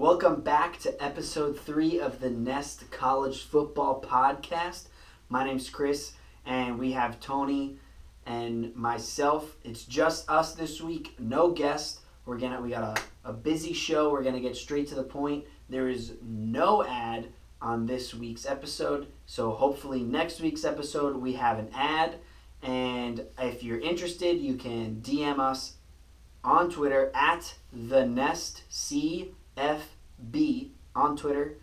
Welcome back to episode three of the Nest College Football Podcast. My name's Chris, and we have Tony and myself. It's just us this week, no guest. We're gonna we got a, a busy show. We're gonna get straight to the point. There is no ad on this week's episode, so hopefully next week's episode we have an ad. And if you're interested, you can DM us on Twitter at the Nest CFB on Twitter.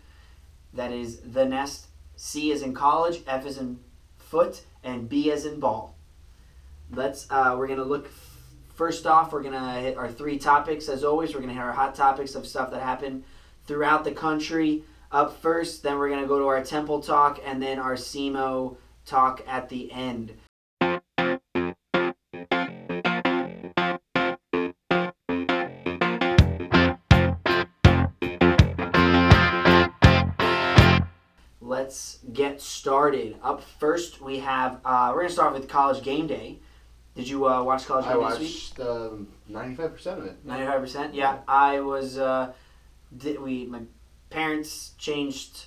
That is the Nest. C is in college, F is in foot, and B as in ball. Let's. Uh, we're gonna look. First off, we're gonna hit our three topics. As always, we're gonna hit our hot topics of stuff that happened throughout the country. Up first, then we're gonna go to our Temple talk, and then our SEMO talk at the end. Get started. Up first, we have. Uh, we're gonna start with College Game Day. Did you uh, watch College I Game Day this week? watched um, 95% of it. Ninety-five percent. Yeah, I was. Uh, did we? My parents changed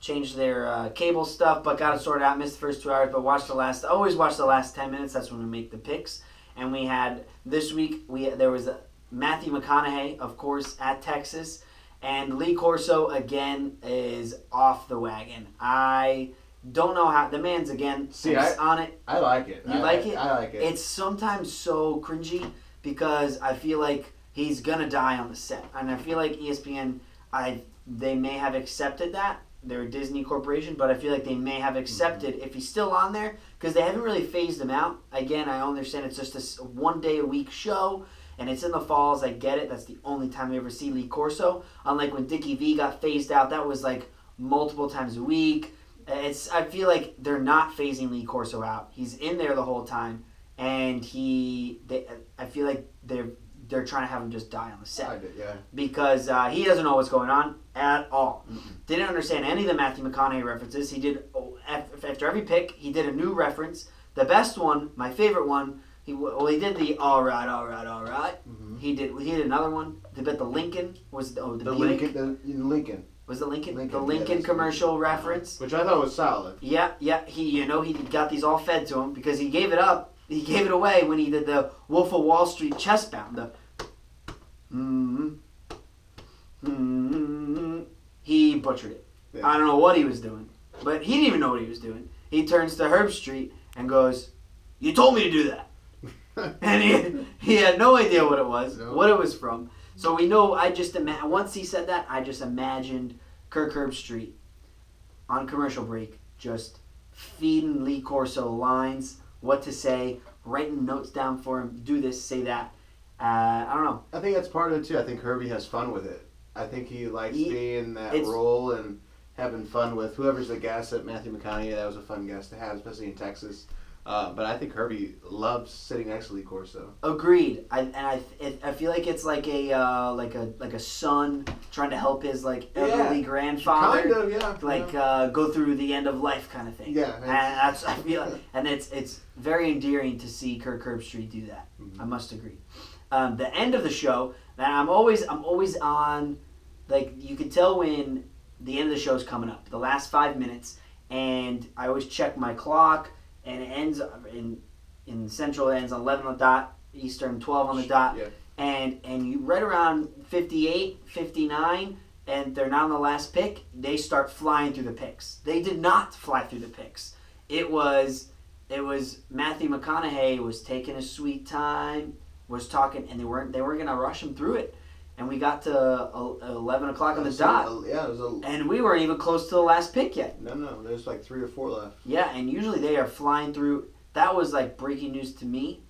changed their uh, cable stuff, but got it sorted out. Missed the first two hours, but watched the last. Always watch the last ten minutes. That's when we make the picks. And we had this week. We there was uh, Matthew McConaughey, of course, at Texas, and Lee Corso again is off the wagon. I don't know how the man's again See, is on it. I like it. You I, like it? I like it. It's sometimes so cringy because I feel like he's gonna die on the set, and I feel like ESPN, I they may have accepted that they're a Disney corporation, but I feel like they may have accepted if he's still on there because they haven't really phased him out. Again, I understand it's just a s- one day a week show. And it's in the falls. I get it. That's the only time we ever see Lee Corso. Unlike when Dickie V got phased out, that was like multiple times a week. It's. I feel like they're not phasing Lee Corso out. He's in there the whole time, and he. They, I feel like they're they're trying to have him just die on the set I did, yeah. because uh, he doesn't know what's going on at all. Didn't understand any of the Matthew McConaughey references. He did oh, after every pick, he did a new reference. The best one, my favorite one, he well he did the all right, all right, all right. Mhm. He did he did another one. The bet the Lincoln was oh the, The Lincoln, the in Lincoln, was the Lincoln, Lincoln, the Lincoln that's commercial Lincoln. reference. which I thought was solid. Yeah, yeah. He, you know, he got these all fed to him because he gave it up. He gave it away when he did the Wolf of Wall Street chest bound. The mm mm He butchered it. Yeah. I don't know what he was doing, but he didn't even know what he was doing. He turns to Herbstreit and goes, "You told me to do that," and he he had no idea what it was, No. what it was from. So we know. I just ima- once he said that, I just imagined Kirk Herbstreit on commercial break, just feeding Lee Corso lines, what to say, writing notes down for him. Do this, say that. Uh, I don't know. I think that's part of it too. I think Herbie has fun with it. I think he likes He- being that role and having fun with whoever's the guest at Matthew McConaughey. That was a fun guest to have, especially in Texas. Uh, but I think Herbie loves sitting next to Lee Corso. Agreed. I and I it, I feel like it's like a uh, like a like a son trying to help his like elderly Yeah. grandfather. Kind of, yeah. Like yeah. uh, go through the end of life kind of thing. Yeah, and that's I feel, like, and it's it's very endearing to see Kirk Herbstreit do that. Mhm. I must agree. Um, the end of the show, and I'm always I'm always on, like you can tell when the end of the show is coming up, the last five minutes, and I always check my clock, and it ends in in Central it ends on eleven on the dot, Eastern twelve on the dot, Yeah. and and you right around 58, 59, and they're not on the last pick, they start flying through the picks. They did not fly through the picks. It was it was Matthew McConaughey was taking a sweet time, was talking, and they weren't they weren't gonna rush him through it. And we got to uh, eleven o'clock on the dot, a- yeah, it was a. and we weren't even close to the last pick yet. No, no, there's like three or four left. Yeah, and usually they are flying through. That was like breaking news to me.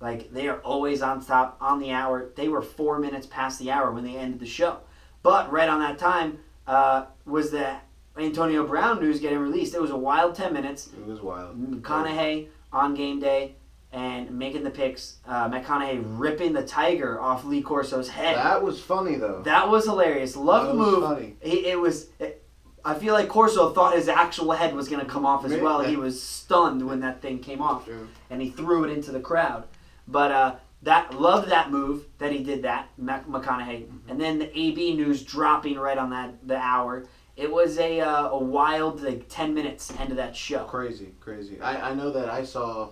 Like they are always on top on the hour. They were four minutes past the hour when they ended the show. But right on that time uh, was the Antonio Brown news getting released. It was a wild ten minutes. It was wild. McConaughey on game day and making the picks. Uh, McConaughey ripping the tiger off Lee Corso's head. That was funny though. That was hilarious. Love That the move. funny. It, it was. It, I feel like Corso thought his actual head was going to come off as well. He was stunned when that thing came off, Yeah. and he threw it into the crowd. But uh, that loved that move that he did that Mac- McConaughey, Mm-hmm. and then the AB news dropping right on that the hour. It was a uh, a wild like ten minutes end of that show. Crazy, crazy. I, I know that I saw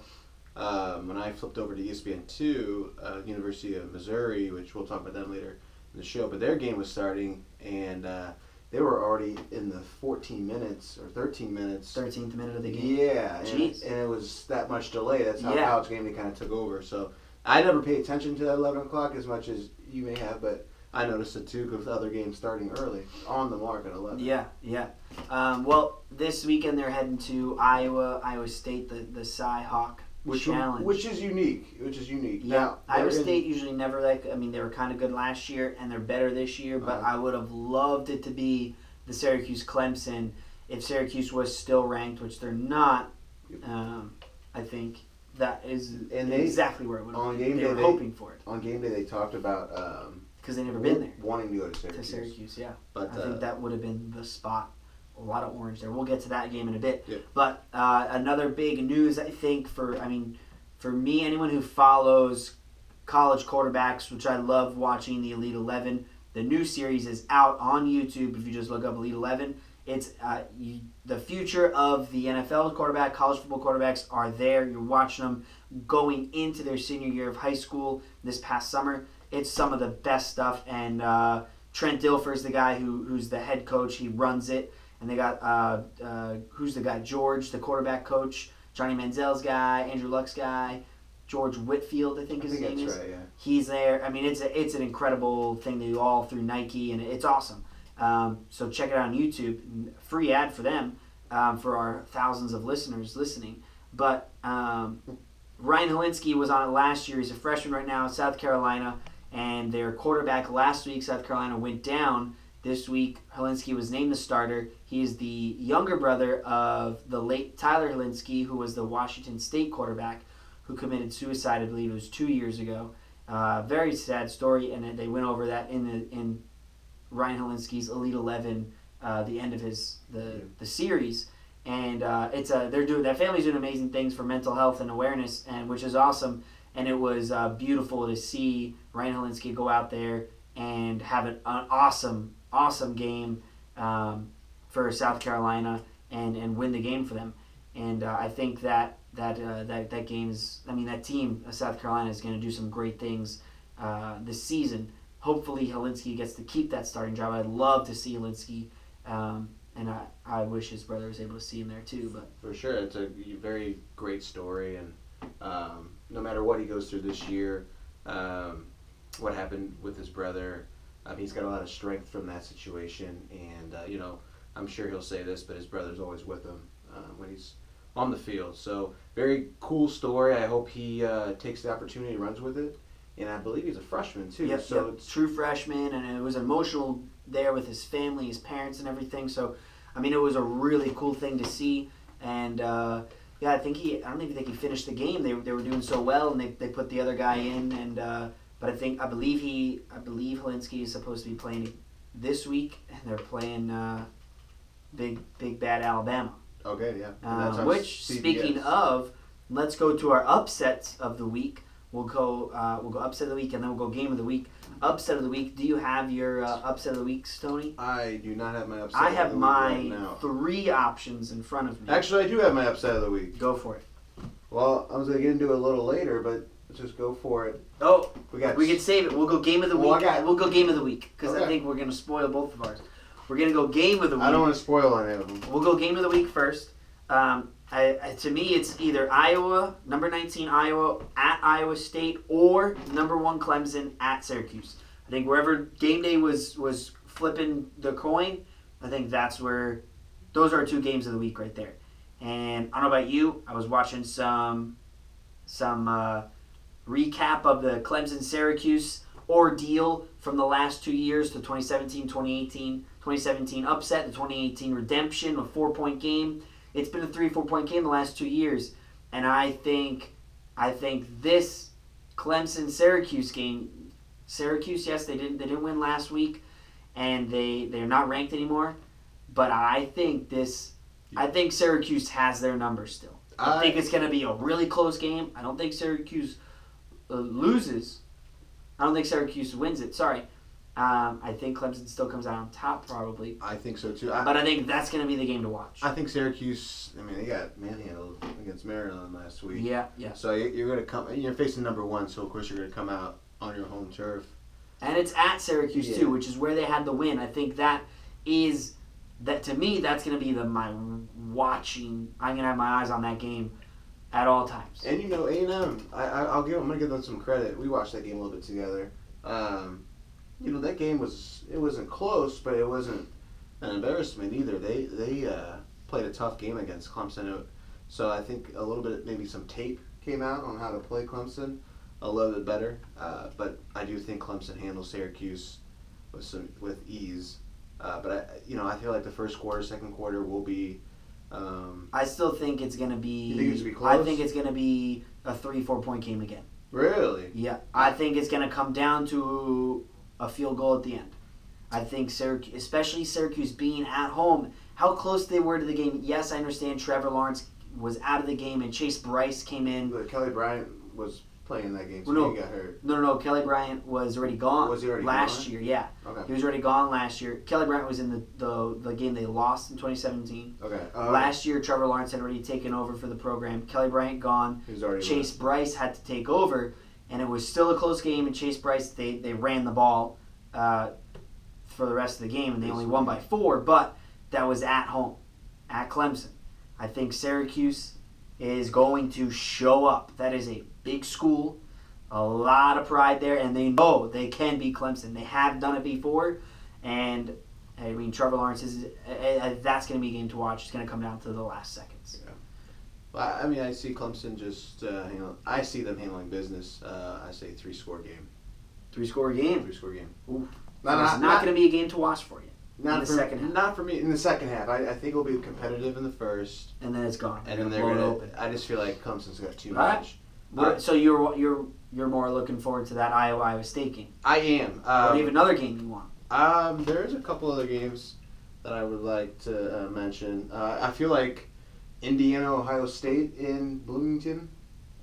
um, when I flipped over to ESPN two, uh, University of Missouri, which we'll talk about them later in the show. But their game was starting, and uh, they were already in the 14 minutes or 13 minutes. Thirteenth minute of the game. Yeah, and, and it was that much delay. That's how Yeah. college game day kind of took over. So I never pay attention to that 11 o'clock as much as you may have, but I noticed it too with other games starting early on the mark at 11. Yeah, yeah. Um, well, this weekend they're heading to Iowa, Iowa State, the the Cy Hawk Which, challenge. which is unique. Which is unique. yeah, Now, Iowa in- State usually never like. I mean, they were kind of good last year, and they're better this year. But Uh-huh. I would have loved it to be the Syracuse Clemson if Syracuse was still ranked, which they're not. Um, I think that is And they- exactly where it would on game been. They day, were hoping for it on game day they talked about um, because they never been there wanting to go to to Syracuse. Syracuse. Yeah. But I uh, think that would have been the spot. A lot of orange there. We'll get to that game in a bit. Yeah. But uh, another big news, I think, for I mean, for me, anyone who follows college quarterbacks, which I love watching the Elite Eleven, the new series is out on YouTube. If you just look up Elite Eleven, it's uh, you, the future of the NFL quarterback. College football quarterbacks are there. You're watching them going into their senior year of high school this past summer. It's some of the best stuff, and uh, Trent Dilfer is the guy who who's the head coach. He runs it, and they got uh, uh, who's the guy? George, the quarterback coach. Johnny Manziel's guy, Andrew Luck's guy, George Whitfield, I think I his think name that's is. right. Yeah. He's there. I mean, it's a, it's an incredible thing to do all through Nike, and it's awesome. Um, so check it out on YouTube. Free ad for them, um, for our thousands of listeners listening. But um, Ryan Hilinski was on it last year. He's a freshman right now South Carolina, and their quarterback last week, South Carolina, went down. This week, Hilinski was named the starter. He is the younger brother of the late Tyler Hilinski, who was the Washington State quarterback, who committed suicide. I believe it was two years ago. Uh, very sad story, and they went over that in the in Ryan Hilinski's Elite Eleven, uh, the end of his the Yeah. the series, and uh, it's a they're doing that family's doing amazing things for mental health and awareness, and which is awesome. And it was uh, beautiful to see Ryan Hilinski go out there and have an, an awesome awesome game um, for South Carolina and and win the game for them. And uh, I think that that uh, that that game's I mean that team of South Carolina is going to do some great things uh, this season. Hopefully, Hilinski gets to keep that starting job. I'd love to see Hilinski, um, and I, I wish his brother was able to see him there too. But For sure, it's a very great story, and um, no matter what he goes through this year, um, what happened with his brother, um, he's got a lot of strength from that situation, and uh, you know, I'm sure he'll say this, but his brother's always with him uh, when he's on the field. So very cool story. I hope he uh, takes the opportunity and runs with it, and I believe he's a freshman too. Yep, so yep. it's true freshman, and it was emotional there with his family, his parents, and everything. So, I mean, it was a really cool thing to see. And uh, yeah, I think he. I don't even think he finished the game. They, they were doing so well, and they, they put the other guy in. And uh, but I think I believe he. I believe Hilinski is supposed to be playing this week, and they're playing uh, big big bad Alabama. okay. Yeah, Um, which, CBS. speaking of, let's go to our upsets of the week. We'll go. Uh, we'll go upset of the week, and then we'll go game of the week. Upset of the week. Do you have your uh, upset of the week, Stoney? I do not have my upset. I of have the week my right three options in front of me. Actually, I do have my upset of the week. go for it. Well, I was gonna get into it a little later, but let's just go for it. Oh, We got we can save it. We'll go game of the Well, week. got- we'll go game of the week because I think we're gonna spoil both of ours. We're gonna go game of the week. I don't want to spoil any of them. We'll go game of the week first. Um, I, I, to me, it's either Iowa, number 19 Iowa at Iowa State, or number one Clemson at Syracuse. I think wherever game day was was flipping the coin, I think that's where those are our two games of the week right there. And I don't know about you, I was watching some some uh, recap of the Clemson Syracuse ordeal from the last two years to 2017, 2018. 2017 upset, the 2018 redemption, a four point game. It's been a three, four point game the last two years, and I think, I think this Clemson Syracuse game, Syracuse, yes, they didn't they didn't win last week, and they they're not ranked anymore, but I think this, I think Syracuse has their number still. I, think it's going to be a really close game. I don't think Syracuse loses, I don't think Syracuse wins it. Sorry. Um, I think Clemson still comes out on top probably, I think so too. I, but I think that's going to be the game to watch. I think Syracuse. I mean, they got manhandled against Maryland last week. yeah, yeah, So you- you're gonna come. You're facing number one, so of course you're gonna come out on your home turf. and it's at Syracuse Yeah. too, which is where they had the win. I think that is that to me that's going to be the my watching. I'm going to have my eyes on that game at all times. And you know, A and M. I I- I'll give. I'm gonna give them some credit. We watched that game a little bit together. Um, you know, that game was. It wasn't close, but it wasn't an embarrassment either. They they uh, played a tough game against Clemson. So I think a little bit, maybe some tape came out on how to play Clemson a little bit better. Uh, but I do think Clemson handles Syracuse with some with ease. Uh, but I, you know, I feel like the first quarter, second quarter will be. Um, I still think it's going to be. Think it's gonna be I think it's going to be a three four point game again. really, Yeah, I think it's going to come down to a field goal at the end. I think Syracuse, especially Syracuse being at home, how close they were to the game. Yes, I understand Trevor Lawrence was out of the game and Chase Brice came in. But Kelly Bryant was playing that game, so Well, no. he got hurt. No, no, no. Kelly Bryant was already gone. Was he already last gone? year? Yeah, Okay. he was already gone last year. Kelly Bryant was in the the, the game they lost in 2017. Okay. Uh, last year, Trevor Lawrence had already taken over for the program. Kelly Bryant gone. He was already Chase Brice had to take over, and it was still a close game. And Chase Brice they they ran the ball uh, for the rest of the game, and they only won by four. But that was at home, at Clemson. I think Syracuse is going to show up. That is a big school, a lot of pride there, and they know they can beat Clemson. They have done it before, and I mean Trevor Lawrence is uh, that's going to be a game to watch. It's going to come down to the last seconds. I I mean, I see Clemson just uh, I see them handling business. Uh, I say three score game. Three score game. Three score game. Ooh. Not, it's not, not, going to be a game to watch for you. not in the for, second half. Not for me in the second half. I, I think it'll be competitive in the first, and then it's gone. and then they're gonna. I just feel like Clemson's got too right. much. So you're you're you're more looking forward to that Iowa Iowa State game. I am. Um, do you have another game you want? Um, there's a couple other games that I would like to uh, mention. Uh, I feel like Indiana, Ohio State in Bloomington,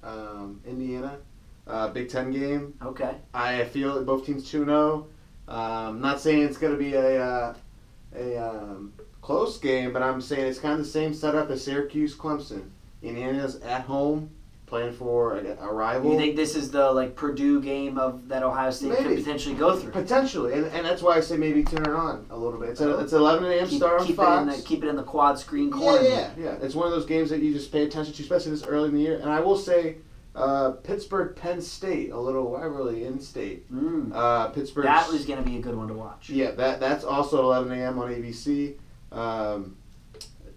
um, Indiana, uh, Big Ten game. Okay. I feel that both teams two zero. Um, not saying it's going to be a uh, a um, close game, but I'm saying it's kind of the same setup as Syracuse Clemson. Indiana's at home, playing for a, a rival. You think this is the like Purdue game of that Ohio State could potentially go through? Potentially, and, and that's why I say maybe turn it on a little bit. It's a, it's 11 a.m. Keep, start on keep it Fox. in the keep it in the quad screen corner. Yeah, yeah, yeah. It's one of those games that you just pay attention to, especially this early in the year. And I will say, uh, Pittsburgh, Penn State, a little rivalry in state. Mm. Uh, Pittsburgh. That was going to be a good one to watch. Yeah, that that's also 11 a.m. on ABC. Um,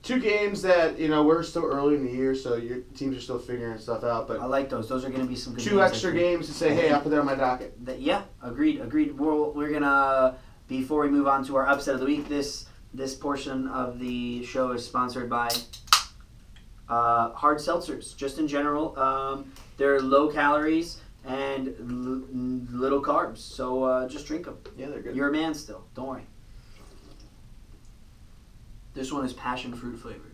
two games that you know we're still early in the year, so your teams are still figuring stuff out. But I like those. Those are going to be some good two games, extra games to say, hey, I'll put that on my docket. That, yeah, agreed, agreed. We're, we're gonna before we move on to our upset of the week. This this portion of the show is sponsored by uh, hard seltzers. Just in general, um, they're low calories and l- little carbs. So uh, just drink them. Yeah, they're good. You're a man still. Don't worry. This one is passion fruit flavored.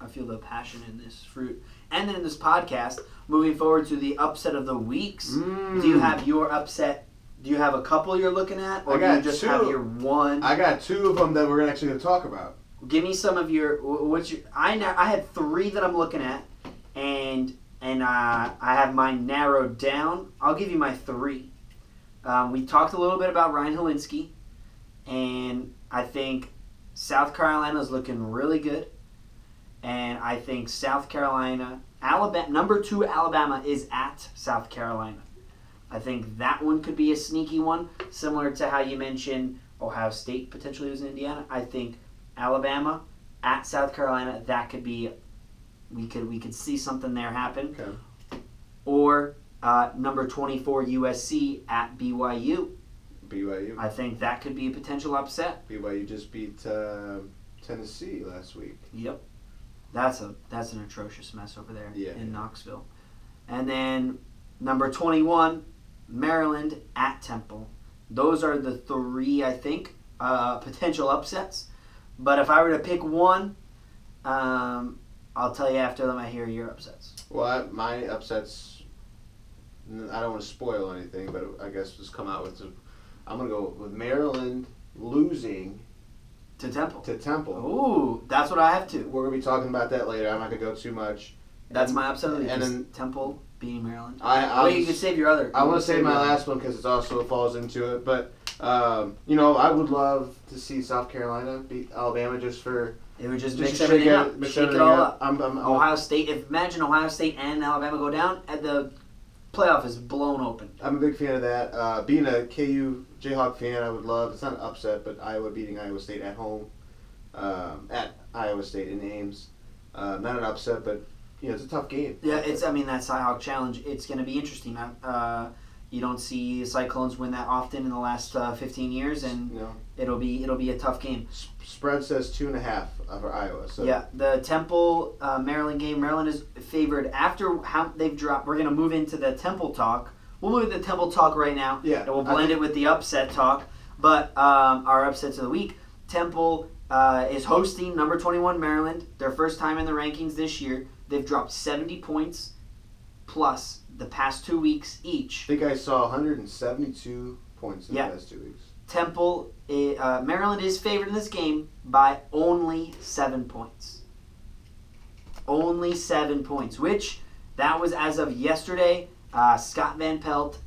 I feel the passion in this fruit. And then in this podcast, moving forward to the upset of the weeks. Mm. Do you have your upset? Do you have a couple you're looking at, or I do you just two. have your one? I got two of them that we're actually going to talk about. Give me some of your. wh- What's your? I na- I had three that I'm looking at, and and uh, I have mine narrowed down. I'll give you my three. Um, we talked a little bit about Ryan Hilinski, and I think South Carolina is looking really good, and I think South Carolina, Alabama, number two Alabama is at South Carolina. I think that one could be a sneaky one, similar to how you mentioned Ohio State potentially was in Indiana. I think Alabama at South Carolina, that could be we could we could see something there happen. Okay. Or uh, number twenty four USC at BYU. BYU. I think that could be a potential upset. BYU just beat uh, Tennessee last week. Yep. That's a that's an atrocious mess over there Yeah. in Knoxville. And then number twenty one, Maryland at Temple. Those are the three I think uh, potential upsets. But if I were to pick one, um, I'll tell you after them I hear your upsets. Well, I, my upsets I don't want to spoil anything, but I guess just come out with. Some, I'm gonna go with Maryland losing To Temple. to Temple. Ooh, that's what I have to. We're gonna be talking about that later. I'm not gonna go too much. That's my upset of the week. And is then- Temple beating Maryland. I I, Wait, you was- can save your other. I want to say my last one because it also falls into it. But um, you know, I would love to see South Carolina beat Alabama just for It would just, just mix to everything shake, up, mix shake it everything all up. I'm, I'm, I'm, Ohio State. If imagine Ohio State and Alabama go down, and the playoff is blown open. I'm a big fan of that. Uh, being a KU Jayhawk fan, I would love. It's not an upset, but Iowa beating Iowa State at home, um, at Iowa State in Ames. Uh, not an upset, but you know it's a tough game. Yeah, it's. I mean that Cyhawk challenge. It's going to be interesting. Uh, you don't see Cyclones win that often in the last uh, 15 years, and it'll be it'll be a tough game. s- spread says two and a half for Iowa. So Yeah, the Temple uh, Maryland game. Maryland is favored after how they've dropped. We're going to move into the Temple talk. We'll move into the Temple talk right now. Yeah, and we'll blend think- it with the upset talk. But um, our upsets of the week: Temple uh, is hosting number 21 Maryland. Their first time in the rankings this year. They've dropped 70 points plus the past two weeks each. I think I saw 172 points in Yeah. the past two weeks. Temple, uh, Maryland is favored in this game by only seven points. Only seven points, which that was as of yesterday. Uh, Scott Van Pelt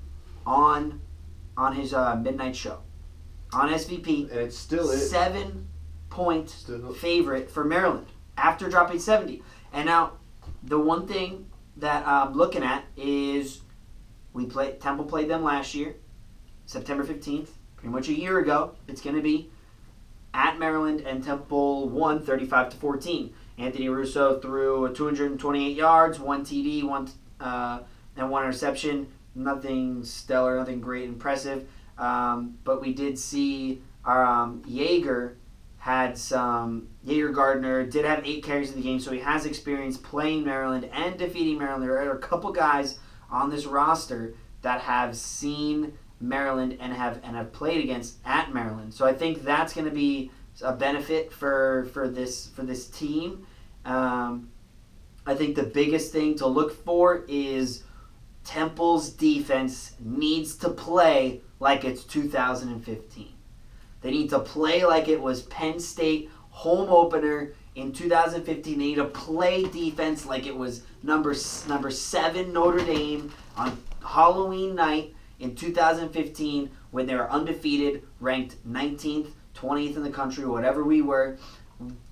on on his uh, midnight show on SVP. And it still is. seven point Still, favorite for Maryland after dropping 70. And now, the one thing that I'm looking at is we played Temple played them last year, September 15th, pretty much a year ago. It's going to be at Maryland, and Temple won 35 to 14. Anthony Russo threw 228 yards, one TD, one uh, and one interception. Nothing stellar, nothing great, impressive. Um, but we did see our um, Jaeger had some Jager Gardner did have eight carries in the game, so he has experience playing Maryland and defeating Maryland. There are a couple guys on this roster that have seen Maryland and have and have played against at Maryland. So I think that's going to be a benefit for for this for this team. Um, I think the biggest thing to look for is Temple's defense needs to play like it's 2015. They need to play like it was Penn State home opener in 2015. They need to play defense like it was number number seven Notre Dame on Halloween night in 2015 when they were undefeated, ranked 19th, 20th in the country, whatever we were.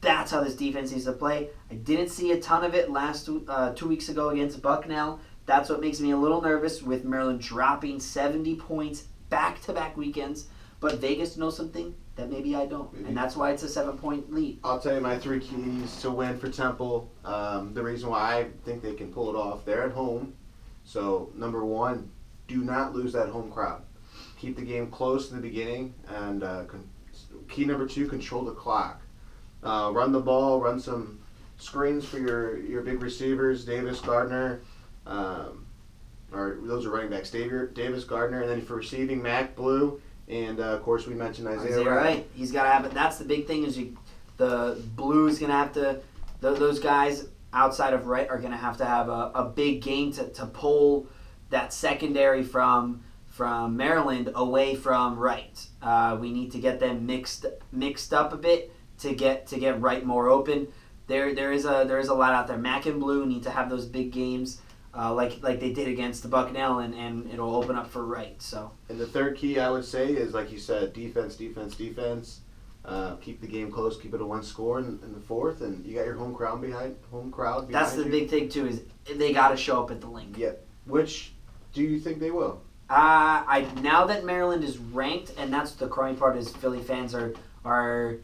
That's how this defense needs to play. I didn't see a ton of it last uh, two weeks ago against Bucknell. That's what makes me a little nervous with Maryland dropping 70 points back to back weekends. But Vegas knows something that maybe I don't. Maybe. And that's why it's a seven point lead. I'll tell you my three keys to win for Temple. Um, the reason why I think they can pull it off, they're at home. So, number one, do not lose that home crowd. Keep the game close in the beginning. And uh, con- key number two, control the clock. Uh, run the ball, run some screens for your, your big receivers, Davis, Gardner. Um, or those are running backs, Davis, Davis Gardner. And then for receiving, Mack Blue. And uh, of course, we mentioned Isaiah, Isaiah Wright. Wright. He's got to have it. That's the big thing is you, the Blues going to have to, th- those guys outside of Wright are going to have to have a, a big game to, to pull that secondary from from Maryland away from Wright. Uh, we need to get them mixed mixed up a bit to get to get Wright more open. There there is a there is a lot out there. Mack and Blue need to have those big games. Uh, like like they did against the Bucknell, and, and it'll open up for Wright. So And the third key I would say is, like you said, defense, defense, defense. Uh, keep the game close. Keep it a one score in, in the fourth, and you got your home crowd behind. Home crowd. Behind That's the you. big thing too. Is they got to show up at the Linc. Yeah. Which do you think they will? Uh, I now that Maryland is ranked, and that's the crying part is Philly fans are are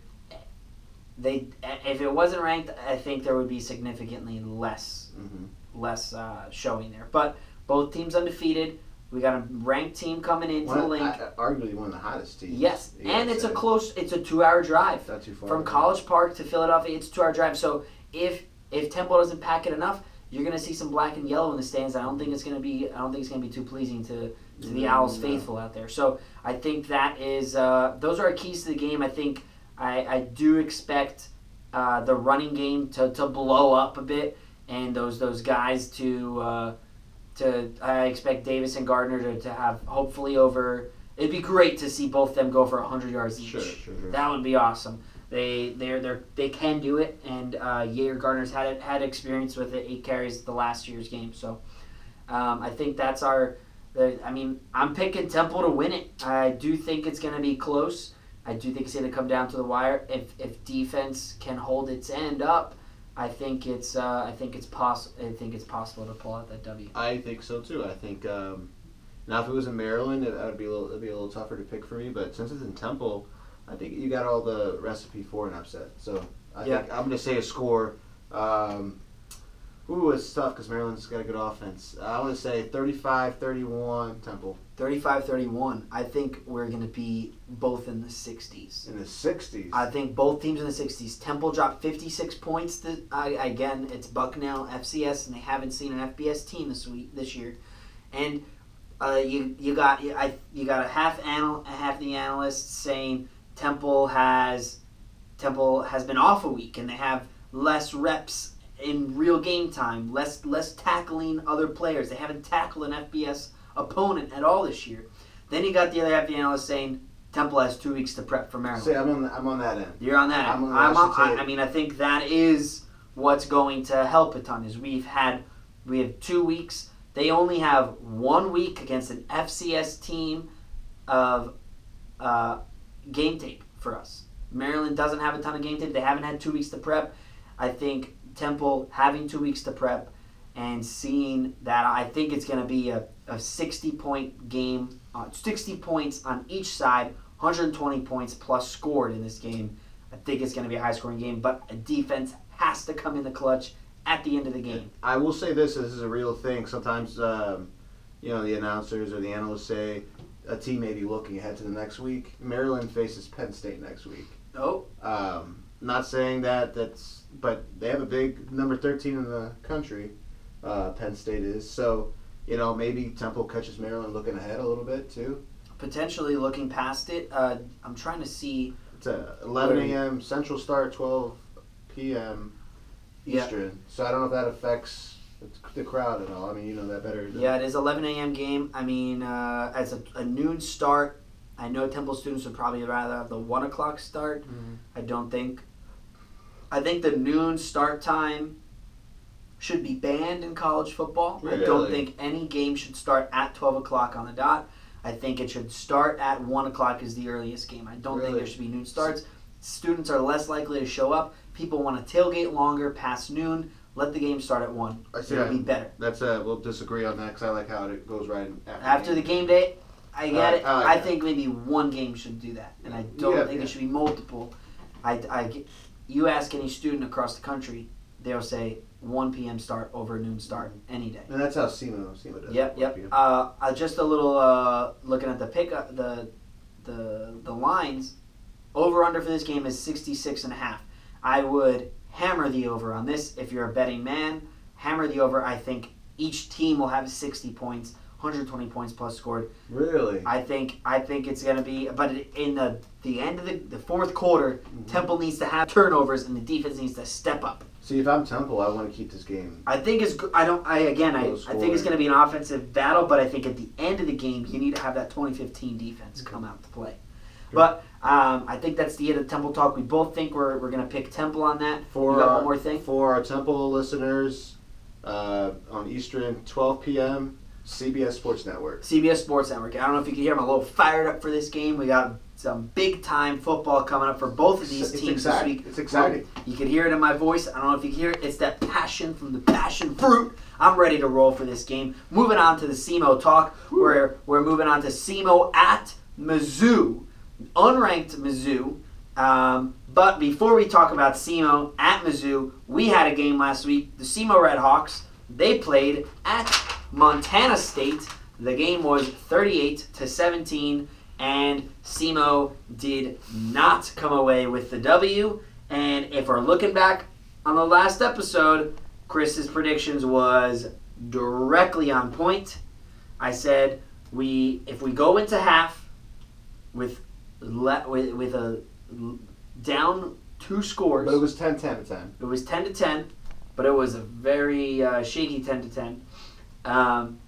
they if it wasn't ranked, I think there would be significantly less Mm-hmm. Less uh, showing there. But both teams undefeated. We got a ranked team coming into the Linc. arguably one of the hottest teams. yes, and it's a close. It's a two-hour drive. Not too far. from College Park to Philadelphia. It's a two-hour drive. So if if Temple doesn't pack it enough, you're gonna see some black and yellow in the stands. I don't think it's gonna be. I don't think it's gonna be too pleasing to to the Owls No. faithful out there. So I think that is. Uh, those are our keys to the game. I think I, I do expect uh, the running game to, to blow up a bit, and those those guys to. Uh, to I expect Davis and Gardner to, to have hopefully over. It'd be great to see both of them go for hundred yards each. Sure, sure, sure. That would be awesome. They they're they they can do it, and uh, Jager Gardner's had it, had experience with it. Eight carries the last year's game, so um, I think that's our. The, I mean, I'm picking Temple to win it. I do think it's going to be close. I do think it's going to come down to the wire. If if defense can hold its end up, I think it's uh, I think it's poss- I think it's possible to pull out that W. I think so too. I think um, now if it was in Maryland, it would be a little it'd be a little tougher to pick for me. But since it's in Temple, I think you got all the recipe for an upset. So I Yeah. think I'm going to say a score. Um, ooh, it's tough because Maryland's got a good offense. I want to say 35-31 Temple 35-31. I think we're going to be both in the 60s. in the 60s. I think both teams in the 60s. Temple dropped 56 points. I, again, it's Bucknell FCS, and they haven't seen an FBS team this week this year. And uh, you you got you, I, you got a half anal, half the analysts saying Temple has Temple has been off a week, and they have less reps in real game time, less less tackling other players. They haven't tackled an FBS opponent at all this year. Then you got the other half the analysts saying Temple has two weeks to prep for Maryland. say I'm on the, I'm on that end. You're on that. I'm I'm on- I I'm on, I, I mean, I think that is what's going to help a ton. Is we've had we have two weeks. They only have one week against an FCS team of uh, game tape for us. Maryland doesn't have a ton of game tape. They haven't had two weeks to prep. I think Temple having two weeks to prep and seeing that, I think it's going to be a, a 60 point game, uh, 60 points on each side, 120 points plus scored in this game. I think it's going to be a high scoring game, but a defense has to come in the clutch at the end of the game. I will say this: this is a real thing. Sometimes, um, you know, the announcers or the analysts say a team may be looking ahead to the next week. Maryland faces Penn State next week. Oh, Um, not saying that that's, but they have a big number thirteen in the country. Uh, Penn State is so. You know, maybe Temple catches Maryland looking ahead a little bit too. potentially looking past it. Uh, I'm trying to see. It's a 11 a.m. Central start, 12 p.m. Eastern. So I don't know if that affects the crowd at all. I mean, you know that better. Yeah, it is 11 a.m. game. I mean, uh, as a, a noon start, I know Temple students would probably rather have the one o'clock start. Mhm. I don't think. I think the noon start time should be banned in college football. I don't think any game should start at 12 o'clock on the dot. I think it should start at 1 o'clock is the earliest game. I don't think there should be noon starts. Students are less likely to show up. People want to tailgate longer past noon. Let the game start at 1. I see. It'll be better. That's uh, we'll disagree on that because I like how it goes right after. After the game day, I get Alright, it. I like I think maybe one game should do that, and I don't Yeah, think yeah. it should be multiple. I, I you ask any student across the country, they'll say 1 p.m. start over noon start any day. And that's how SEMA SEMA does. Yep, it. yep. Uh, uh, just a little uh, looking at the pick up the the the lines. Over under for this game is 66 and a half. I would hammer the over on this if you're a betting man. Hammer the over. I think each team will have 60 points, 120 points plus scored. Really. I think I think it's gonna be, but in the the end of the, the fourth quarter, Temple needs to have turnovers and the defense needs to step up. See, if I'm Temple, I want to keep this game. I think it's. I don't. I again. I, I think it's going to be an offensive battle, but I think at the end of the game, you need to have that 2015 defense come out to play. But um, I think that's the end of Temple talk. We both think we're, we're going to pick Temple on that. For one more thing? for our Temple listeners, uh, on Eastern, 12 p.m. CBS Sports Network. CBS Sports Network. I don't know if you can hear. I'm a little fired up for this game. We got some big time football coming up for both of these It's teams exciting. this week. It's exciting. You can hear it in my voice. I don't know if you can hear it. It's that passion from the passion fruit. I'm ready to roll for this game. Moving on to the SEMO talk. We're, we're moving on to SEMO at Mizzou. Unranked Mizzou. Um, but before we talk about SEMO at Mizzou, we had a game last week. The SEMO Red Hawks, they played at Montana State. The game was 38 to 17, and SEMO did not come away with the W. And if we're looking back on the last episode, Chris's predictions was directly on point. I said we if we go into half with le- with, with a down two scores, But it was 10 10 to 10. it was 10 to 10, but it was a very uh, shaky 10 to 10. Um,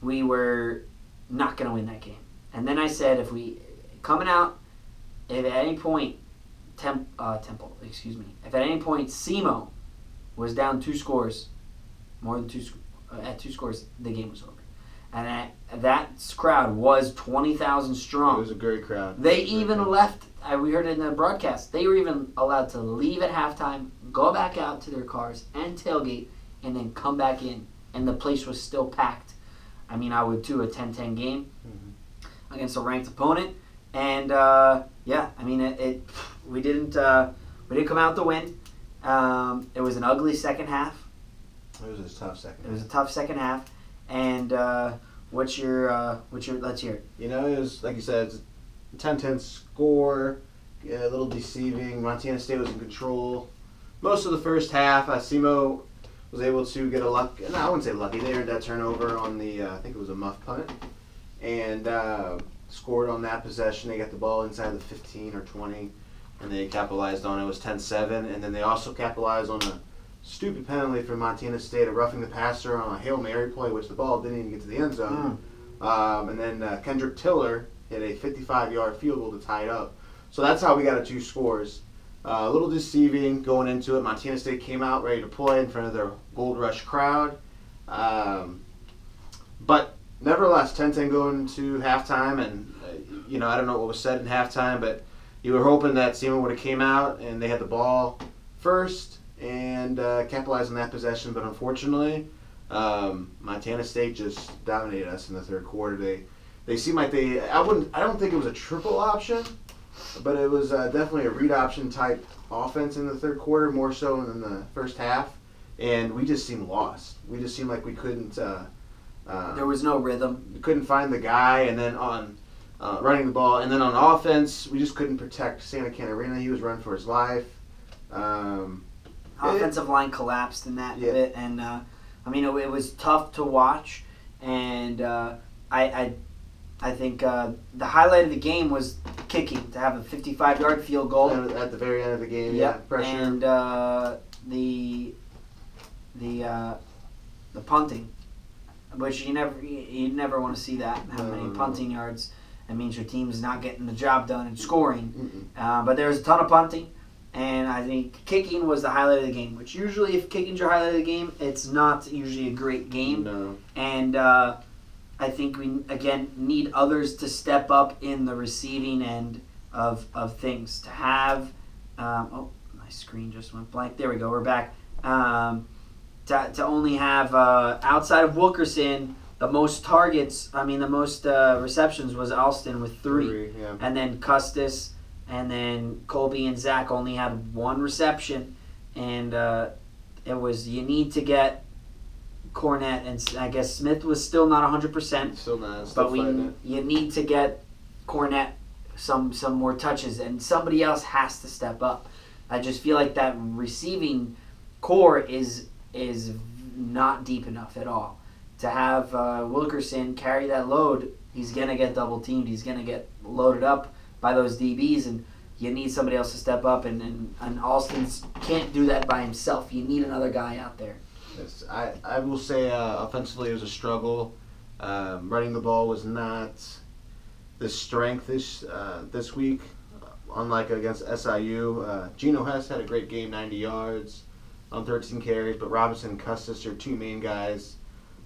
we were not going to win that game. And then I said, if we coming out, if at any point, Temp, uh, Temple, excuse me, if at any point SEMO was down two scores, more than two uh, at two scores, the game was over. And that, that crowd was twenty thousand strong. It was a great crowd. They It was a great even crowd. left. I, we heard it in the broadcast. They were even allowed to leave at halftime, go back out to their cars and tailgate, and then come back in, and the place was still packed. I mean, I would do a 10-10 game Mhm. against a ranked opponent, and uh, yeah, I mean, it, it we didn't uh, we didn't come out the win. Um, it was an ugly second half. It was a tough second. It was a tough second half, and uh, what's your uh, what's your let's hear it. You know, it was like you said, 10-10 score, a little deceiving. Montana State was in control most of the first half. Uh, SEMO was able to get a luck. No, I wouldn't say lucky. They earned that turnover on the uh, I think it was a muff punt, and uh, scored on that possession. They got the ball inside the 15 or 20, and they capitalized on it. It was 10-7, and then they also capitalized on a stupid penalty from Montana State of roughing the passer on a hail mary play, which the ball didn't even get to the end zone. Um, and then uh, Kendrick Tiller hit a 55-yard field goal to tie it up. So that's how we got a two scores. Uh, a little deceiving going into it. Montana State came out ready to play in front of their Gold Rush crowd. Um, but nevertheless, 10-10 going into halftime, and uh, you know I don't know what was said in halftime, but you were hoping that SEMO would have came out and they had the ball first and uh, capitalized on that possession. But unfortunately, um, Montana State just dominated us in the third quarter. They they seem like they I wouldn't I don't think it was a triple option, but it was uh, definitely a read option type offense in the third quarter more so than the first half, and we just seemed lost. We just seemed like we couldn't uh, uh, There was no rhythm. we couldn't find the guy, and then on uh, running the ball, and then on offense we just couldn't protect Santacaterina. He was running for his life. Um, offensive line collapsed in that Yeah. bit, and uh, I mean it, it was tough to watch. And uh, I, I, I think uh, the highlight of the game was kicking to have a 55-yard field goal. at the very end of the game, yeah, pressure. And uh, the the uh, the punting, which you never you, you never want to see that. How many no. punting yards? It means your team's not getting the job done and scoring. Uh, but there was a ton of punting, and I think kicking was the highlight of the game. Which usually, if kicking's your highlight of the game, it's not usually a great game. No. And uh, I think we again need others to step up in the receiving end of of things. To have, um, oh, my screen just went blank. There we go. We're back. Um, to, to only have uh, outside of Wilkerson the most targets. I mean, the most uh, receptions was Alston with three yeah. and then Custis, and then Colby and Zach only had one reception, and uh, it was you need to get Cornett and I guess Smith was still not hundred percent, Still not. Still but we it. you need to get Cornett some some more touches, and somebody else has to step up. I just feel like that receiving core is is not deep enough at all to have uh, Wilkerson carry that load. He's gonna get double teamed. He's gonna get loaded up by those DBs, and you need somebody else to step up. And and, and Alston's can't do that by himself. You need another guy out there. Yes, I, I will say uh, offensively it was a struggle. Um, running the ball was not the strength this uh, this week. Unlike against SIU, uh, Geno Hess had a great game, 90 yards on 13 carries, but Robinson and Custis are two main guys,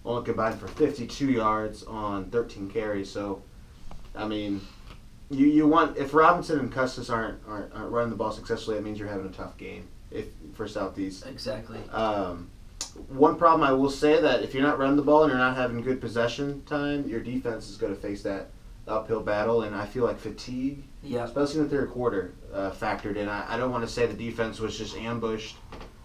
only combined for 52 yards on 13 carries. So, I mean, you, you want if Robinson and Custis aren't, aren't aren't running the ball successfully, that means you're having a tough game. If for Southeast. Exactly. Um, one problem I will say that if you're not running the ball and you're not having good possession time, your defense is going to face that uphill battle, and I feel like fatigue, Yeah. especially in the third quarter, uh, factored in. I, I don't want to say the defense was just ambushed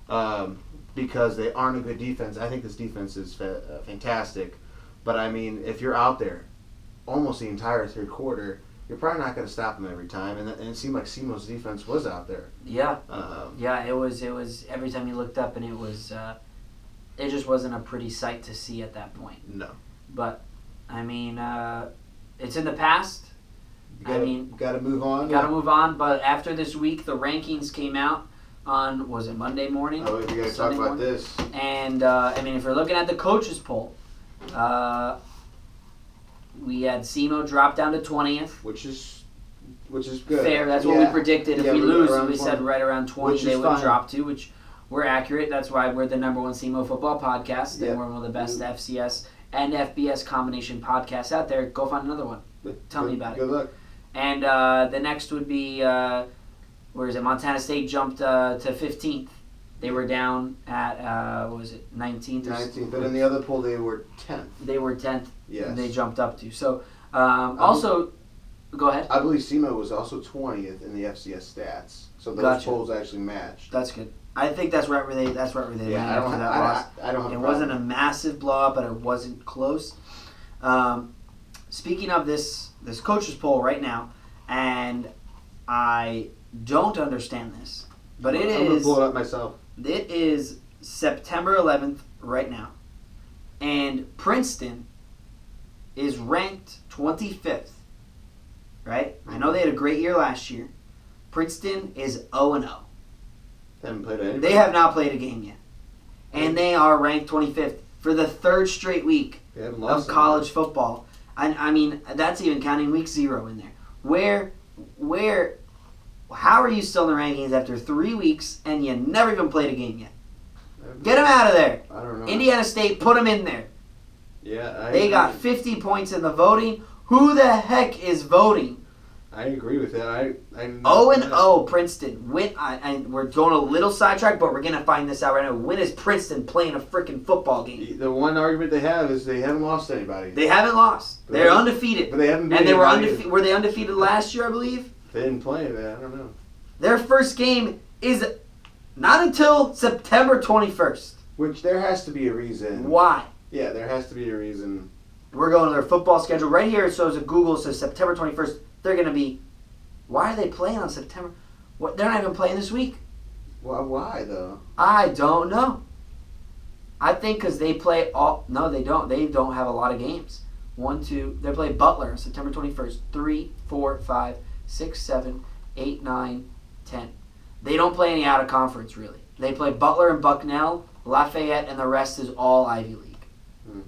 um, because they aren't a good defense. I think this defense is fa- uh, fantastic, but I mean, if you're out there almost the entire third quarter, you're probably not going to stop them every time, and, and it seemed like SEMO's defense was out there. Yeah. Um, Yeah, it was. It was every time you looked up, and it was. Uh, it just wasn't a pretty sight to see at that point. no. But, I mean, uh, it's in the past. You I gotta, mean, got to move on. Got to move on. But after this week, the rankings came out on was it Monday morning? Oh, we gotta talk about morning? this. And uh, I mean, if you're looking at the coaches poll, uh, we had SEMO drop down to twentieth. which is which is good. Fair. That's what we Yeah. predicted. If Yeah, we we're lose, we said right around twenty they would fine. drop to, which we're accurate. That's why we're the number one SEMO football podcast, and Yeah. we're one of the best FCS and FBS combination podcasts out there. Go find another one. Tell me Good- about it. Good luck. And uh, the next would be uh, where is it? Montana State jumped uh, to fifteenth. They were down at uh, what was it nineteenth? Nineteenth, but in the other pool they were tenth. They were tenth. Yes. And they jumped up to. So um, also, go ahead. I believe SEMO was also twentieth in the FCS stats, so those Gotcha. polls actually matched. That's good. I think that's right where they. That's right where they Yeah, I don't. that loss. I, I, I don't have. It a wasn't a massive blowout, but it wasn't close. Um, speaking of this, this coaches poll right now, and I don't understand this, but it I'm gonna is pull it up myself. it is September 11th right now, and Princeton is ranked 25th. Right? I know they had a great year last year. Princeton is 0 and 0. They haven't played anybody. They have not played a game yet. And they are ranked 25th for the third straight week of college football. I, I mean, that's even counting week zero in there. Where, where, how are you still in the rankings after three weeks and you never even played a game yet? Get them out of there. I don't know. Indiana State, put them in there. Yeah, I They agree. got 50 points in the voting. Who the heck is voting? I agree with that. I. I 0 and 0 Princeton. Win. I, and we're going a little sidetrack, but we're gonna find this out right now. When is Princeton playing a freaking football game? The one argument they have is they haven't lost anybody, They haven't lost. They're Right. undefeated, but they haven't. and they were undefeated. Were they undefeated last year? I believe They didn't play. Man. I don't know. their first game is not until September 21st. Which there has to be a reason. Why? Yeah, there has to be a reason. We're going to their football schedule right here. It shows a Google says September 21st. They're gonna be. Why are they playing on September? What? They're not even playing this week. Why? Why though? I don't know. I think because they play all. No, they don't. They don't have a lot of games. One, two. They play Butler on September 21st. Three, four, five, six, seven, eight, nine, ten. They don't play any out of conference, really. They play Butler and Bucknell, Lafayette, and the rest is all Ivy League. Hmm.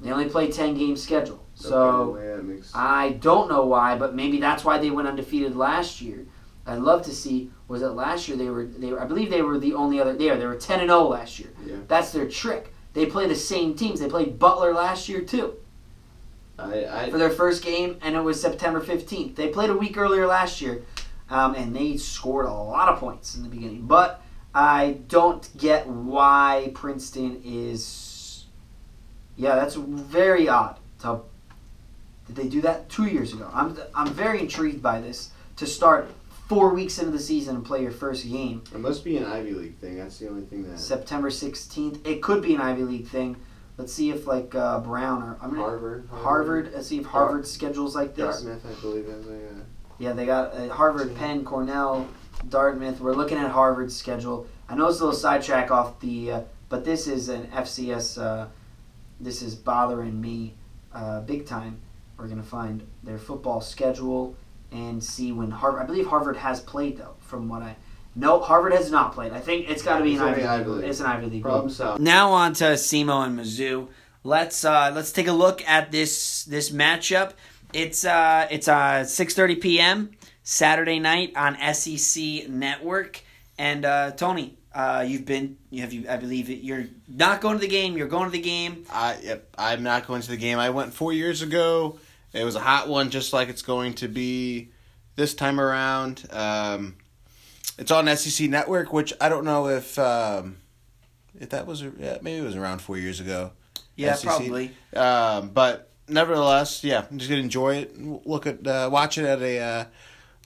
They only play 10 game schedule. So. Okay. I don't know why, but maybe that's why they went undefeated last year. I'd love to see. Was it last year? They were. They were. I believe they were the only other. There, they were ten and zero last year. Yeah. That's their trick. They play the same teams. They played Butler last year too I. I. for their first game, and it was September fifteenth. They played a week earlier last year, um, and they scored a lot of points in the beginning. But I don't get why Princeton is. Yeah, that's very odd. To, did they do that two years ago? I'm I'm very intrigued by this to start four weeks into the season and play your first game It must be an Ivy League thing. That's the only thing that. September sixteenth. It could be an Ivy League thing. Let's see if like uh, Brown or I'm gonna, Harvard. Harvard. Let's see if Harvard schedules like this. Dartmouth, I believe, has a. Uh, Yeah, they got uh, Harvard, Penn, Cornell, Dartmouth. We're looking at Harvard's schedule. I know it's a little sidetrack off the, uh, but this is an FCS. Uh, this is bothering me uh, big time. We're gonna find their football schedule and see when Harvard. I believe Harvard has played though, from what I. No, Harvard has not played. I think it's got to be an Ivy, Ivy League. League. It's an Ivy League. problem solved. Now on to SEMO and Mizzou. Let's uh, let's take a look at this this matchup. It's uh it's uh 6:30 p.m. Saturday night on SEC Network. And uh, Tony, uh, you've been you have you I believe it, you're not going to the game. You're going to the game. I yep, I'm not going to the game. I went four years ago. It was a hot one, just like it's going to be this time around. Um, it's on SEC Network, which I don't know if um, if that was yeah, maybe it was around four years ago. Yeah, SEC. probably. Um, but nevertheless, yeah, I'm just gonna enjoy it. Look at uh, watch it at a uh,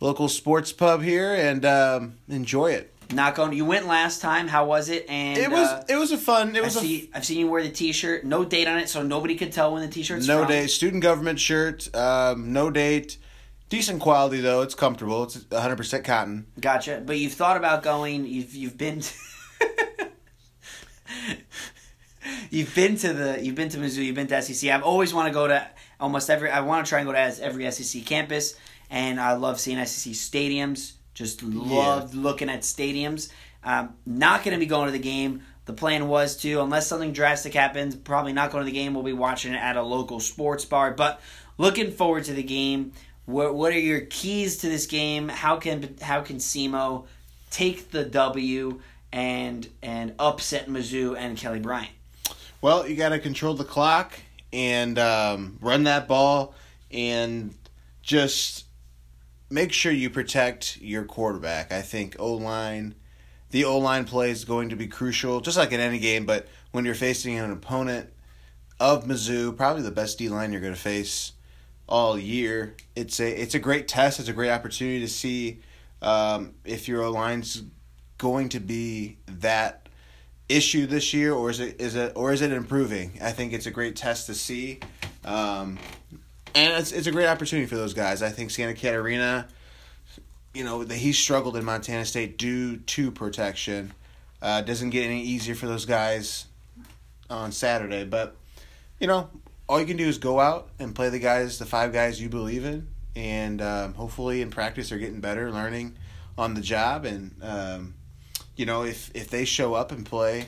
local sports pub here and um, enjoy it. Not going. You went last time. How was it? And it was uh, it was a fun. It was a see, I've seen you wear the T-shirt. No date on it, so nobody could tell when the T-shirt's no from. date student government shirt um, no date decent quality though it's comfortable it's 100% cotton Gotcha. But you've thought about going. You've you've been. you've been to the. You've been to Mizzou. You've been to SEC. I've always want to go to almost every. I want to try and go to as- every SEC campus, and I love seeing SEC stadiums. Just love looking at stadiums. Um, not going to be going to the game, The plan was to, unless something drastic happens, probably not going to the game. We'll be watching it at a local sports bar. But looking forward to the game. What What are your keys to this game? How can How can SEMO take the W and and upset Mizzou and Kelly Bryant? Well, you got to control the clock and um, run that ball and just make sure you protect your quarterback. I think O line, the O line play is going to be crucial, just like in any game. But when you're facing an opponent of Mizzou, probably the best D line you're going to face all year, it's a it's a great test. It's a great opportunity to see um, if your O line's going to be that issue this year, or is it is it or is it improving? I think it's a great test to see. Um, and it's it's a great opportunity for those guys. I think Santacaterina, you know, the, he struggled in Montana State due to protection. Uh, doesn't get any easier for those guys on Saturday, but you know, all you can do is go out and play the guys, the five guys you believe in, and um, hopefully in practice they're getting better, learning on the job, and um, you know, if if they show up and play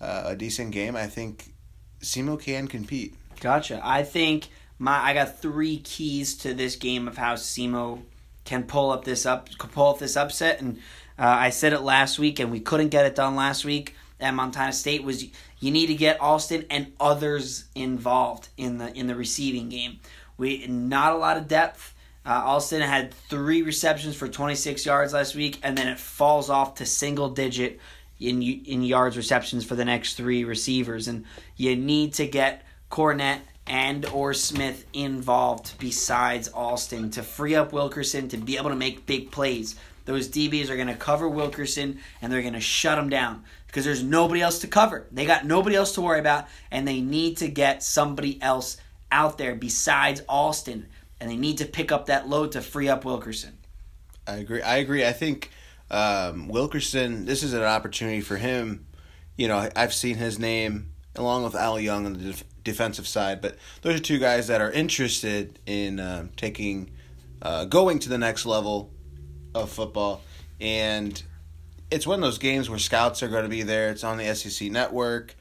uh, a decent game, I think SEMO can compete. Gotcha. I think my I got three keys to this game of how SEMO can pull up this up pull up this upset, and uh, I said it last week, and we couldn't get it done last week at Montana State. Was you need to get Alston and others involved in the in the receiving game. We not a lot of depth. Uh, Alston had three receptions for 26 yards last week, and then it falls off to single digit in in yards receptions for the next three receivers. And you need to get Cornett and or Smith involved besides Alston to free up Wilkerson to be able to make big plays. Those DBs are going to cover Wilkerson and they're going to shut him down because there's nobody else to cover. They got nobody else to worry about, and they need to get somebody else out there besides Alston, and they need to pick up that load to free up Wilkerson. I agree. I agree. I think um, Wilkerson. This is an opportunity for him. You know, I've seen his name along with Al Young on the defensive side, but those are two guys that are interested in uh, taking, uh, going to the next level of football, and it's one of those games where scouts are going to be there. It's on the SEC network.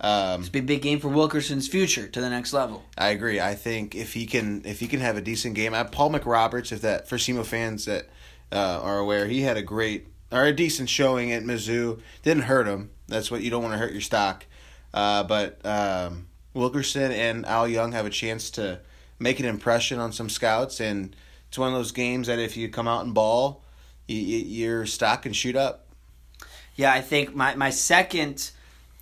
Um, It's a big, big game for Wilkerson's future to the next level. I agree. I think if he can, if he can have a decent game, I, Paul McRoberts, if that for SEMO fans that uh, are aware, he had a great or a decent showing at Mizzou. Didn't hurt him. That's what you don't want to hurt your stock. Uh, but um, Wilkerson and Al Young have a chance to make an impression on some scouts, and it's one of those games that if you come out and ball, you, you, your stock can shoot up. Yeah, I think my, my second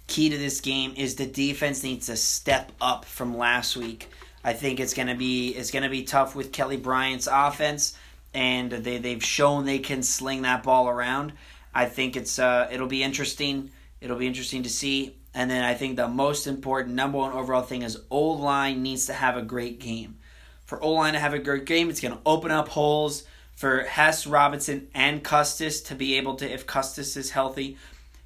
key to this game is the defense needs to step up from last week. I think it's gonna be it's gonna be tough with Kelly Bryant's offense, and they they've shown they can sling that ball around. I think it's uh it'll be interesting. It'll be interesting to see. And then I think the most important number one overall thing is O line needs to have a great game. For O line to have a great game, it's gonna open up holes for Hess, Robinson, and Custis to be able to, if Custis is healthy,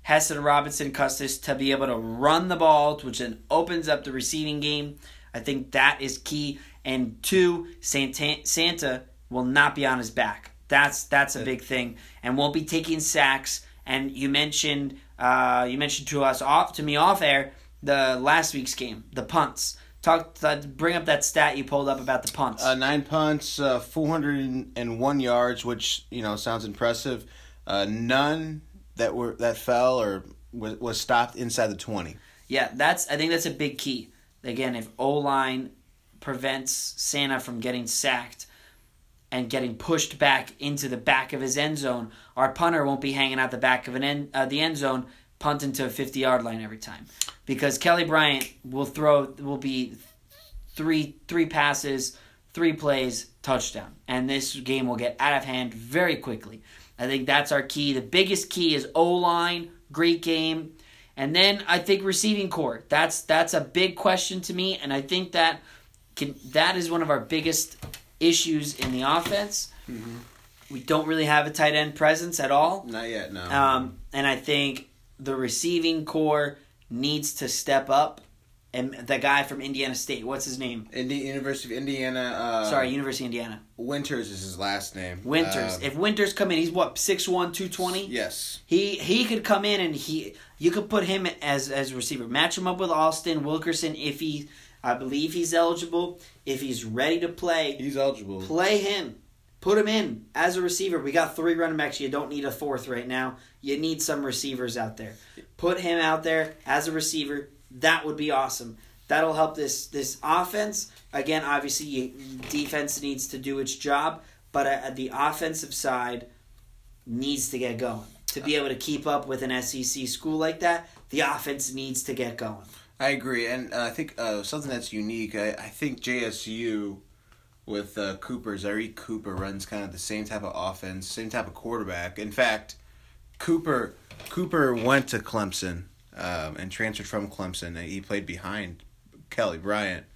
Hess and Robinson, Custis to be able to run the ball, which then opens up the receiving game. I think that is key. And two, Santa, Santa will not be on his back. That's that's a big thing, and won't be taking sacks. And you mentioned uh, you mentioned to us off to me off air the last week's game, the punts. Talk, uh, bring up that stat you pulled up about the punts. Uh, nine punts, uh, 401 yards, which you know sounds impressive. Uh, none that were that fell or was, was stopped inside the 20. Yeah, that's I think that's a big key. Again, if O line prevents Santa from getting sacked and getting pushed back into the back of his end zone, our punter won't be hanging out the back of an end uh, the end zone punting to a 50 yard line every time because Kelly Bryant will throw will be three three passes, three plays, touchdown, and this game will get out of hand very quickly. I think that's our key. The biggest key is O line, great game, and then I think receiving corps. That's that's a big question to me, and I think that can that is one of our biggest issues in the offense. Mm-hmm. We don't really have a tight end presence at all. Not yet, no. Um, and I think the receiving corps needs to step up and the guy from Indiana State. What's his name? Indi- University of Indiana. Uh, Sorry, University of Indiana. Winters is his last name. Winters. Um, if Winters come in, he's what 6'1", 220? yes. He he could come in and he you could put him as as a receiver. Match him up with Austin Wilkerson if he I believe he's eligible. If he's ready to play, He's eligible. play him. Put him in as a receiver. We got three running backs. You don't need a fourth right now. You need some receivers out there. Put him out there as a receiver. That would be awesome. That'll help this this offense. Again, obviously, you, defense needs to do its job, but uh, the offensive side needs to get going to be able to keep up with an SEC school like that. The offense needs to get going. I agree, and uh, I think uh, something that's unique. I, I think JSU with uh, Cooper, Zerrick Cooper runs kind of the same type of offense, same type of quarterback. In fact, Cooper Cooper went to Clemson um, and transferred from Clemson. And he played behind Kelly Bryant.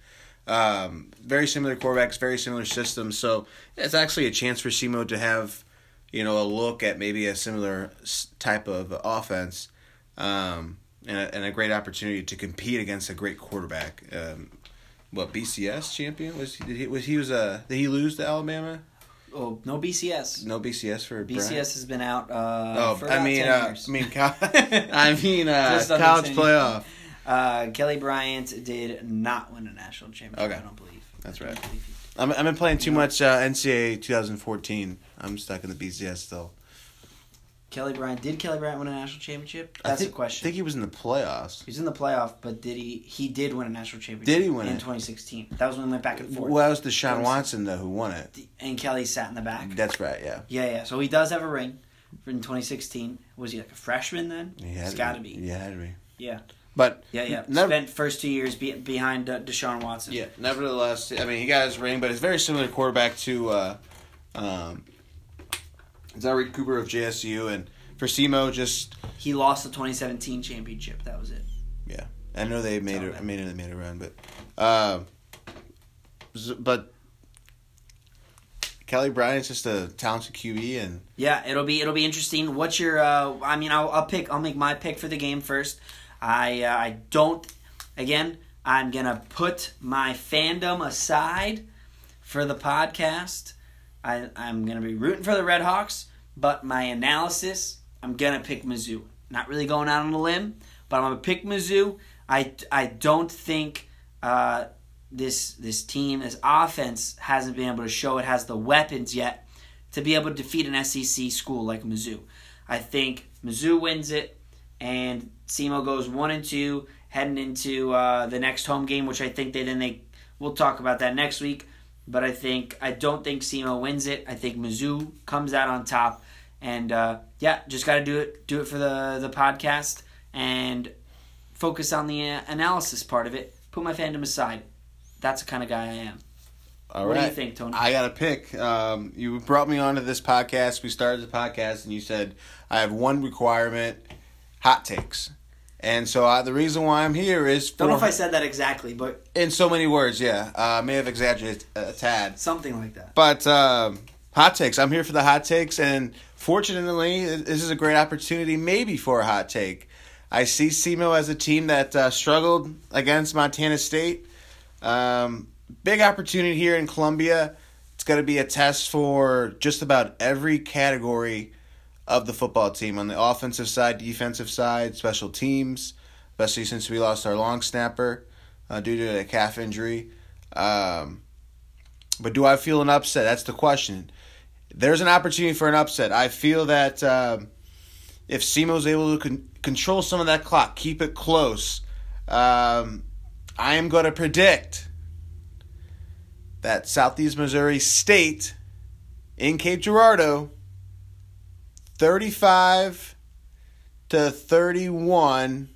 Um, very similar quarterbacks, very similar systems. So it's actually a chance for SEMO to have, you know, a look at maybe a similar type of offense, um, and, a, and a great opportunity to compete against a great quarterback. Um, what BCS champion was he? Did he was he was a did he lose to Alabama? Oh, no BCS. No BCS for BCS Bryant? has been out. Uh, Oh, for I mean, 10 uh, years. I mean, co- I mean, uh, college 10 playoff. Uh, Kelly Bryant did not win a national championship. Okay. I don't believe. That's right. believe I'm, I've been playing too Yeah. much uh, NCAA 2014. I'm stuck in the BCS still. Kelly Bryant did Kelly Bryant win a national championship? I That's think, the question. I think he was in the playoffs. He's in the playoff, but did he? He did win a national championship. Did he win in it? 2016? That was when we went back and forth. Well, that was Deshaun was- Watson though who won it. and Kelly sat in the back. That's right. Yeah. Yeah, yeah. So he does have a ring in 2016. Was he like a freshman then? He to got to be. He had to be. Yeah. But Yeah, yeah. Never, Spent first two years be, behind uh, Deshaun Watson. yeah. Nevertheless, I mean, he got his ring, but it's very similar quarterback to uh, um, Zerrick Cooper of JSU, and for SEMO, just He lost the 2017 championship. That was it. Yeah, I know they made it. right. I mean, they made a run, but z- but Kelly Bryant's just a talented QB, and Yeah, it'll be it'll be interesting. What's your? Uh, I mean, I'll, I'll pick. I'll make my pick for the game first. I uh, I don't. Again, I'm gonna put my fandom aside for the podcast. I I'm gonna be rooting for the Red Hawks, but my analysis, I'm gonna pick Mizzou. Not really going out on a limb, but I'm gonna pick Mizzou. I I don't think. Uh, this this team, this offense hasn't been able to show it has the weapons yet to be able to defeat an SEC school like Mizzou. I think Mizzou wins it, and SEMO goes one and two heading into uh, the next home game, which I think they then they we'll talk about that next week. But I think I don't think SEMO wins it. I think Mizzou comes out on top, and uh, yeah, just got to do it do it for the the podcast and focus on the uh, analysis part of it. Put my fandom aside. That's the kind of guy I am. all what right. do you think, Tony? I got to pick. Um, you brought me onto this podcast. We started the podcast, and you said I have one requirement: hot takes. And so uh, the reason why I'm here is for, Don't know if I said that exactly, but in so many words. Yeah, uh, I may have exaggerated a tad. something like that. But um, hot takes. I'm here for the hot takes, and fortunately, this is a great opportunity, maybe for a hot take. I see SEMO as a team that uh, struggled against Montana State. Um, big opportunity here in Columbia. It's going to be a test for just about every category of the football team on the offensive side, defensive side, special teams, especially since we lost our long snapper uh, due to a calf injury. Um, but do I feel an upset? That's the question. There's an opportunity for an upset. I feel that um, if SEMO's able to con- control some of that clock, keep it close, um, I am going to predict that Southeast Missouri State in Cape Girardeau, 35 to 31.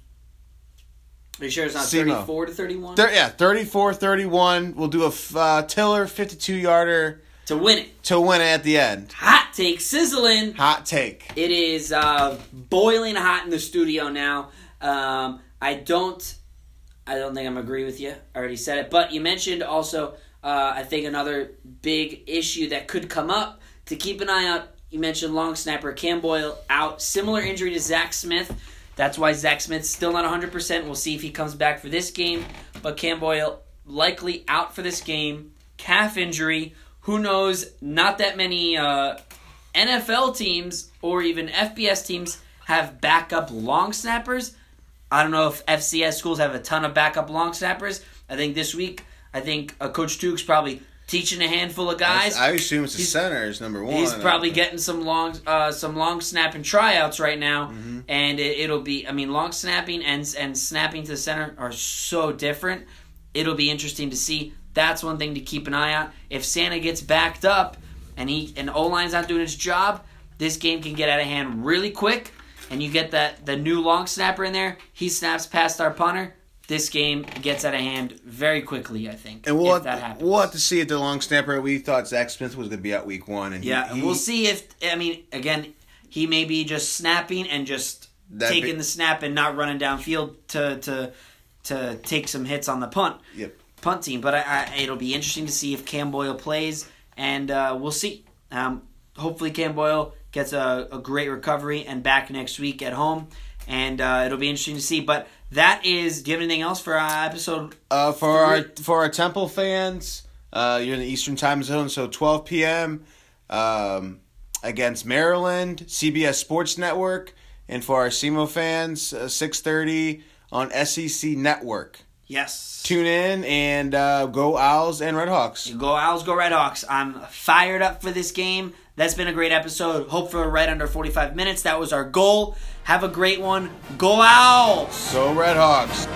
Are you sure it's not SEMO. 34 to 31? Thir- yeah, 34 31. We'll do a f- uh, Tiller 52 yarder to win it. to win it at the end. Hot take sizzling. Hot take. It is uh, boiling hot in the studio now. Um, I don't, I don't think I'm agree with you. I already said it, but you mentioned also. Uh, I think another big issue that could come up to keep an eye out. You mentioned long snapper Cam Boyle out, similar injury to Zach Smith. That's why Zach Smith's still not 100%. We'll see if he comes back for this game. But Cam Boyle likely out for this game. Calf injury. Who knows? Not that many uh, NFL teams or even FBS teams have backup long snappers. I don't know if FCS schools have a ton of backup long snappers. I think this week, I think uh, Coach Tukes probably teaching a handful of guys. I assume it's the He's- center is number one. He's probably getting some long, uh, some long snapping tryouts right now, Mm-hmm. and it, it'll be. I mean, long snapping and and snapping to the center are so different. It'll be interesting to see. That's one thing to keep an eye on. If Santa gets backed up and he and O line's not doing his job, this game can get out of hand really quick. And you get that the new long snapper in there. He snaps past our punter. This game gets out of hand very quickly. I think. And we'll if that have, happens. we'll have to see if the long snapper. We thought Zach Smith was going to be out week one, and Yeah, he, we'll see if I mean again he may be just snapping and just taking be- the snap and not running downfield to to to take some hits on the punt Yep. punt team. But I, I, it'll be interesting to see if Cam Boyle plays, and uh, we'll see. Um, hopefully, Cam Boyle gets a, a great recovery and back next week at home, and uh, it'll be interesting to see. But that is. Do you have anything else for uh, episode? Uh, for our for our Temple fans, uh, you're in the Eastern Time Zone, so 12 p.m. Um, against Maryland, CBS Sports Network, and for our SEMO fans, uh, 6:30 on SEC Network. Yes. Tune in and uh, go Owls and Redhawks. Go Owls, go Redhawks. I'm fired up for this game. That's been a great episode. Hope for right under 45 minutes. That was our goal. Have a great one. Go Owls! Go Redhawks.